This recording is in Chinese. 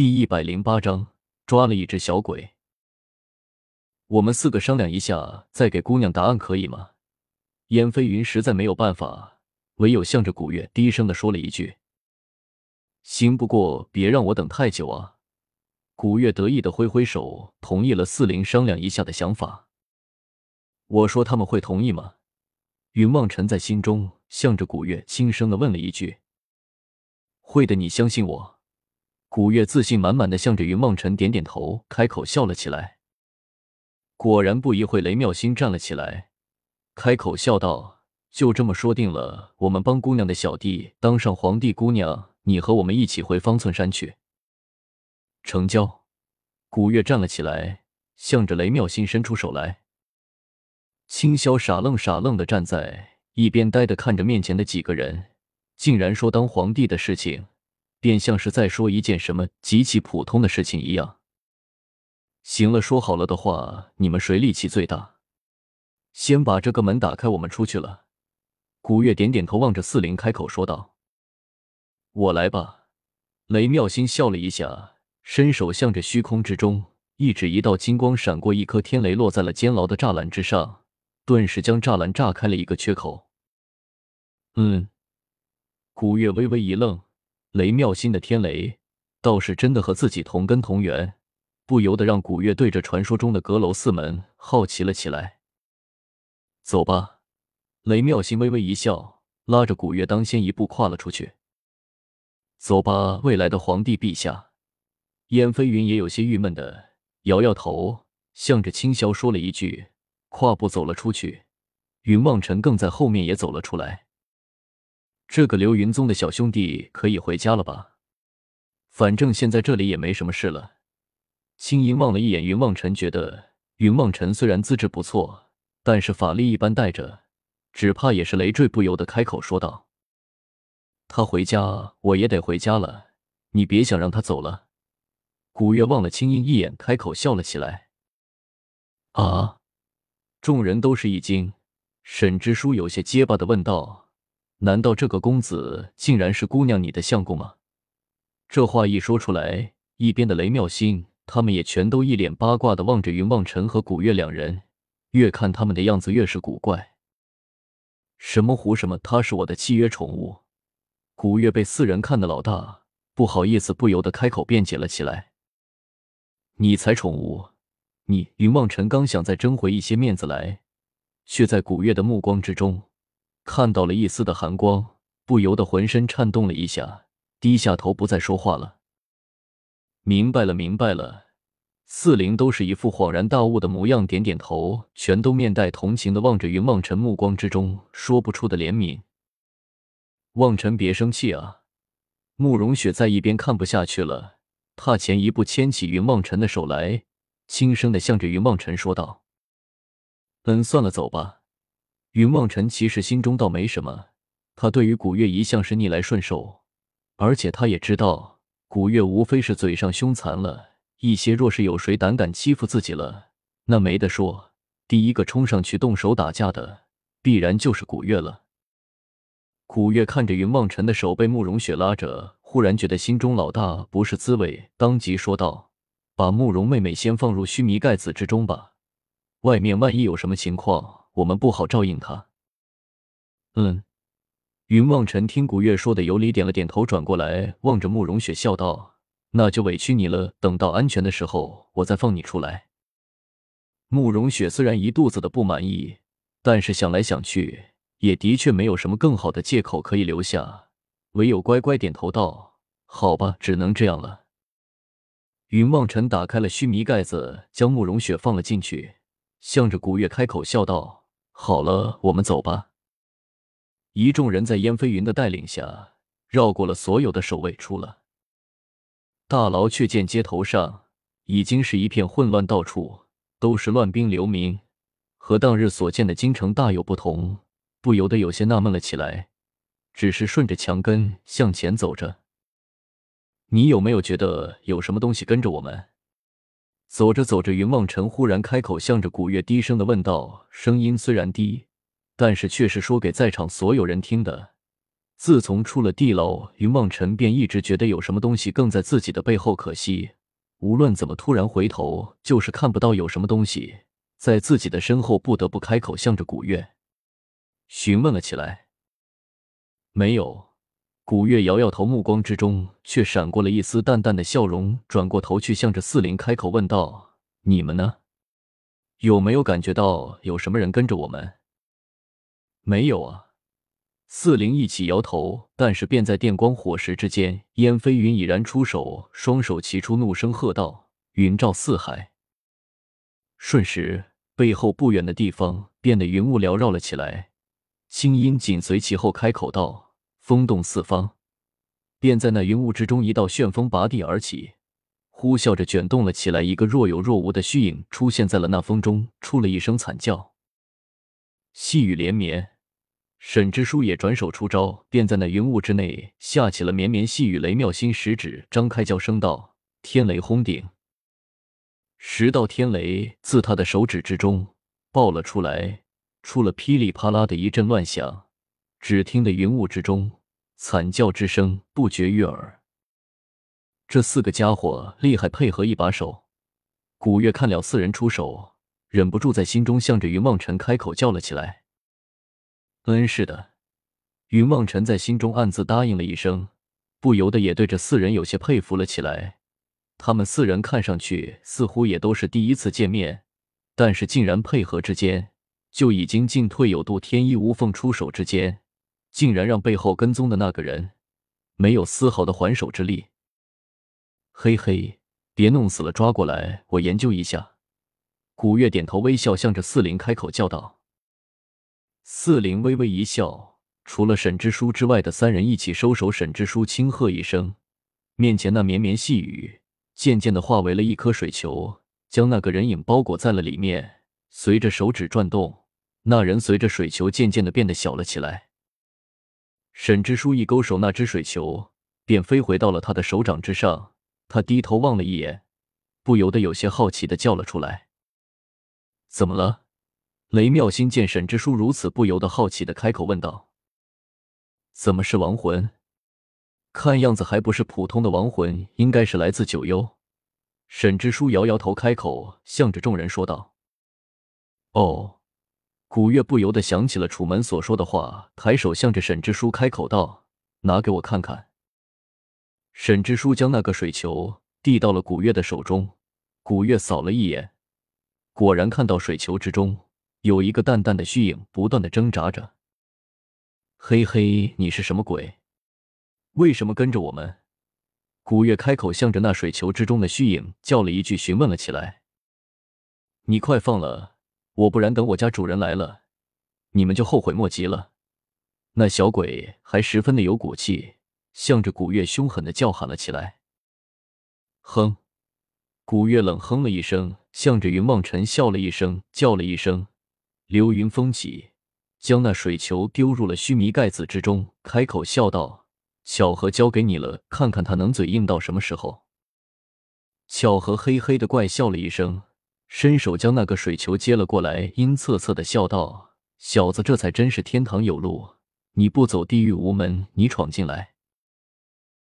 第一百零八章抓了一只小鬼。我们四个商量一下，再给姑娘答案，可以吗？燕飞云实在没有办法，唯有向着古月低声的说了一句：“行，不过别让我等太久啊。”古月得意的挥挥手，同意了四灵商量一下的想法。我说他们会同意吗？云望尘在心中向着古月轻声的问了一句：“会的，你相信我。”古月自信满满的向着云梦辰点点头，开口笑了起来。果然，不一会，雷妙心站了起来，开口笑道：“就这么说定了，我们帮姑娘的小弟当上皇帝，姑娘，你和我们一起回方寸山去。”成交。古月站了起来，向着雷妙心伸出手来。青霄傻愣傻愣的站在一边，呆的看着面前的几个人，竟然说当皇帝的事情。便像是在说一件什么极其普通的事情一样。行了，说好了的话，你们谁力气最大？先把这个门打开，我们出去了。古月点点头，望着四灵开口说道：“我来吧。”雷妙心笑了一下，伸手向着虚空之中一指，一道金光闪过，一颗天雷落在了监牢的栅栏之上，顿时将栅栏炸开了一个缺口。嗯，古月微微一愣。雷妙心的天雷倒是真的和自己同根同源，不由得让古月对着传说中的阁楼四门好奇了起来。走吧，雷妙心微微一笑，拉着古月当先一步跨了出去。走吧，未来的皇帝陛下。燕飞云也有些郁闷的摇摇头，向着青霄说了一句，跨步走了出去。云望尘更在后面也走了出来。这个流云宗的小兄弟可以回家了吧？反正现在这里也没什么事了。青音望了一眼云望尘，觉得云望尘虽然资质不错，但是法力一般，带着只怕也是累赘，不由得开口说道：“他回家，我也得回家了。你别想让他走了。”古月望了青音一眼，开口笑了起来。啊！众人都是一惊，沈知书有些结巴的问道。难道这个公子竟然是姑娘你的相公吗？这话一说出来，一边的雷妙心他们也全都一脸八卦的望着云望尘和古月两人，越看他们的样子越是古怪。什么胡什么？他是我的契约宠物。古月被四人看的老大不好意思，不由得开口辩解了起来。你才宠物？你云望尘刚想再争回一些面子来，却在古月的目光之中。看到了一丝的寒光，不由得浑身颤动了一下，低下头不再说话了。明白了，明白了。四灵都是一副恍然大悟的模样，点点头，全都面带同情的望着云望尘，目光之中说不出的怜悯。望尘，别生气啊！慕容雪在一边看不下去了，踏前一步牵起云望尘的手来，轻声的向着云望尘说道：“嗯，算了，走吧。”云望尘其实心中倒没什么，他对于古月一向是逆来顺受，而且他也知道古月无非是嘴上凶残了一些，若是有谁胆敢欺负自己了，那没得说，第一个冲上去动手打架的必然就是古月了。古月看着云望尘的手被慕容雪拉着，忽然觉得心中老大不是滋味，当即说道：“把慕容妹妹先放入须弥盖子之中吧，外面万一有什么情况。”我们不好照应他。嗯，云望尘听古月说的有理，点了点头，转过来望着慕容雪笑道：“那就委屈你了，等到安全的时候，我再放你出来。”慕容雪虽然一肚子的不满意，但是想来想去，也的确没有什么更好的借口可以留下，唯有乖乖点头道：“好吧，只能这样了。”云望尘打开了须弥盖子，将慕容雪放了进去，向着古月开口笑道。好了，我们走吧。一众人在燕飞云的带领下，绕过了所有的守卫，出了大牢，却见街头上已经是一片混乱，到处都是乱兵流民，和当日所见的京城大有不同，不由得有些纳闷了起来。只是顺着墙根向前走着，你有没有觉得有什么东西跟着我们？走着走着，云梦尘忽然开口，向着古月低声的问道，声音虽然低，但是却是说给在场所有人听的。自从出了地牢，云梦尘便一直觉得有什么东西更在自己的背后。可惜，无论怎么突然回头，就是看不到有什么东西在自己的身后，不得不开口向着古月询问了起来。没有。古月摇摇头，目光之中却闪过了一丝淡淡的笑容，转过头去，向着四灵开口问道：“你们呢？有没有感觉到有什么人跟着我们？”“没有啊。”四灵一起摇头。但是便在电光火石之间，燕飞云已然出手，双手齐出，怒声喝道：“云罩四海！”瞬时，背后不远的地方变得云雾缭绕了起来，青音紧随其后，开口道。风动四方，便在那云雾之中，一道旋风拔地而起，呼啸着卷动了起来。一个若有若无的虚影出现在了那风中，出了一声惨叫。细雨连绵，沈知书也转手出招，便在那云雾之内下起了绵绵细雨。雷妙心食指张开，叫声道：“天雷轰顶！”十道天雷自他的手指之中爆了出来，出了噼里啪啦的一阵乱响。只听得云雾之中。惨叫之声不绝于耳。这四个家伙厉害，配合一把手。古月看了四人出手，忍不住在心中向着云望尘开口叫了起来：“嗯，是的。”云望尘在心中暗自答应了一声，不由得也对这四人有些佩服了起来。他们四人看上去似乎也都是第一次见面，但是竟然配合之间就已经进退有度，天衣无缝，出手之间。竟然让背后跟踪的那个人没有丝毫的还手之力。嘿嘿，别弄死了，抓过来，我研究一下。古月点头微笑，向着四灵开口叫道。四灵微微一笑，除了沈之书之外的三人一起收手。沈之书轻喝一声，面前那绵绵细雨渐渐的化为了一颗水球，将那个人影包裹在了里面。随着手指转动，那人随着水球渐渐的变得小了起来。沈之书一勾手，那只水球便飞回到了他的手掌之上。他低头望了一眼，不由得有些好奇的叫了出来：“怎么了？”雷妙心见沈之书如此，不由得好奇的开口问道：“怎么是亡魂？看样子还不是普通的亡魂，应该是来自九幽。”沈之书摇摇头，开口向着众人说道：“哦。”古月不由得想起了楚门所说的话，抬手向着沈之书开口道：“拿给我看看。”沈之书将那个水球递到了古月的手中，古月扫了一眼，果然看到水球之中有一个淡淡的虚影，不断的挣扎着。嘿嘿，你是什么鬼？为什么跟着我们？古月开口向着那水球之中的虚影叫了一句，询问了起来：“你快放了！”我不然等我家主人来了，你们就后悔莫及了。那小鬼还十分的有骨气，向着古月凶狠的叫喊了起来。哼！古月冷哼了一声，向着云梦尘笑了一声，叫了一声，流云风起，将那水球丢入了须弥盖子之中，开口笑道：“巧合交给你了，看看他能嘴硬到什么时候。”巧合嘿嘿的怪笑了一声。伸手将那个水球接了过来，阴恻恻的笑道：“小子，这才真是天堂有路，你不走地狱无门，你闯进来。”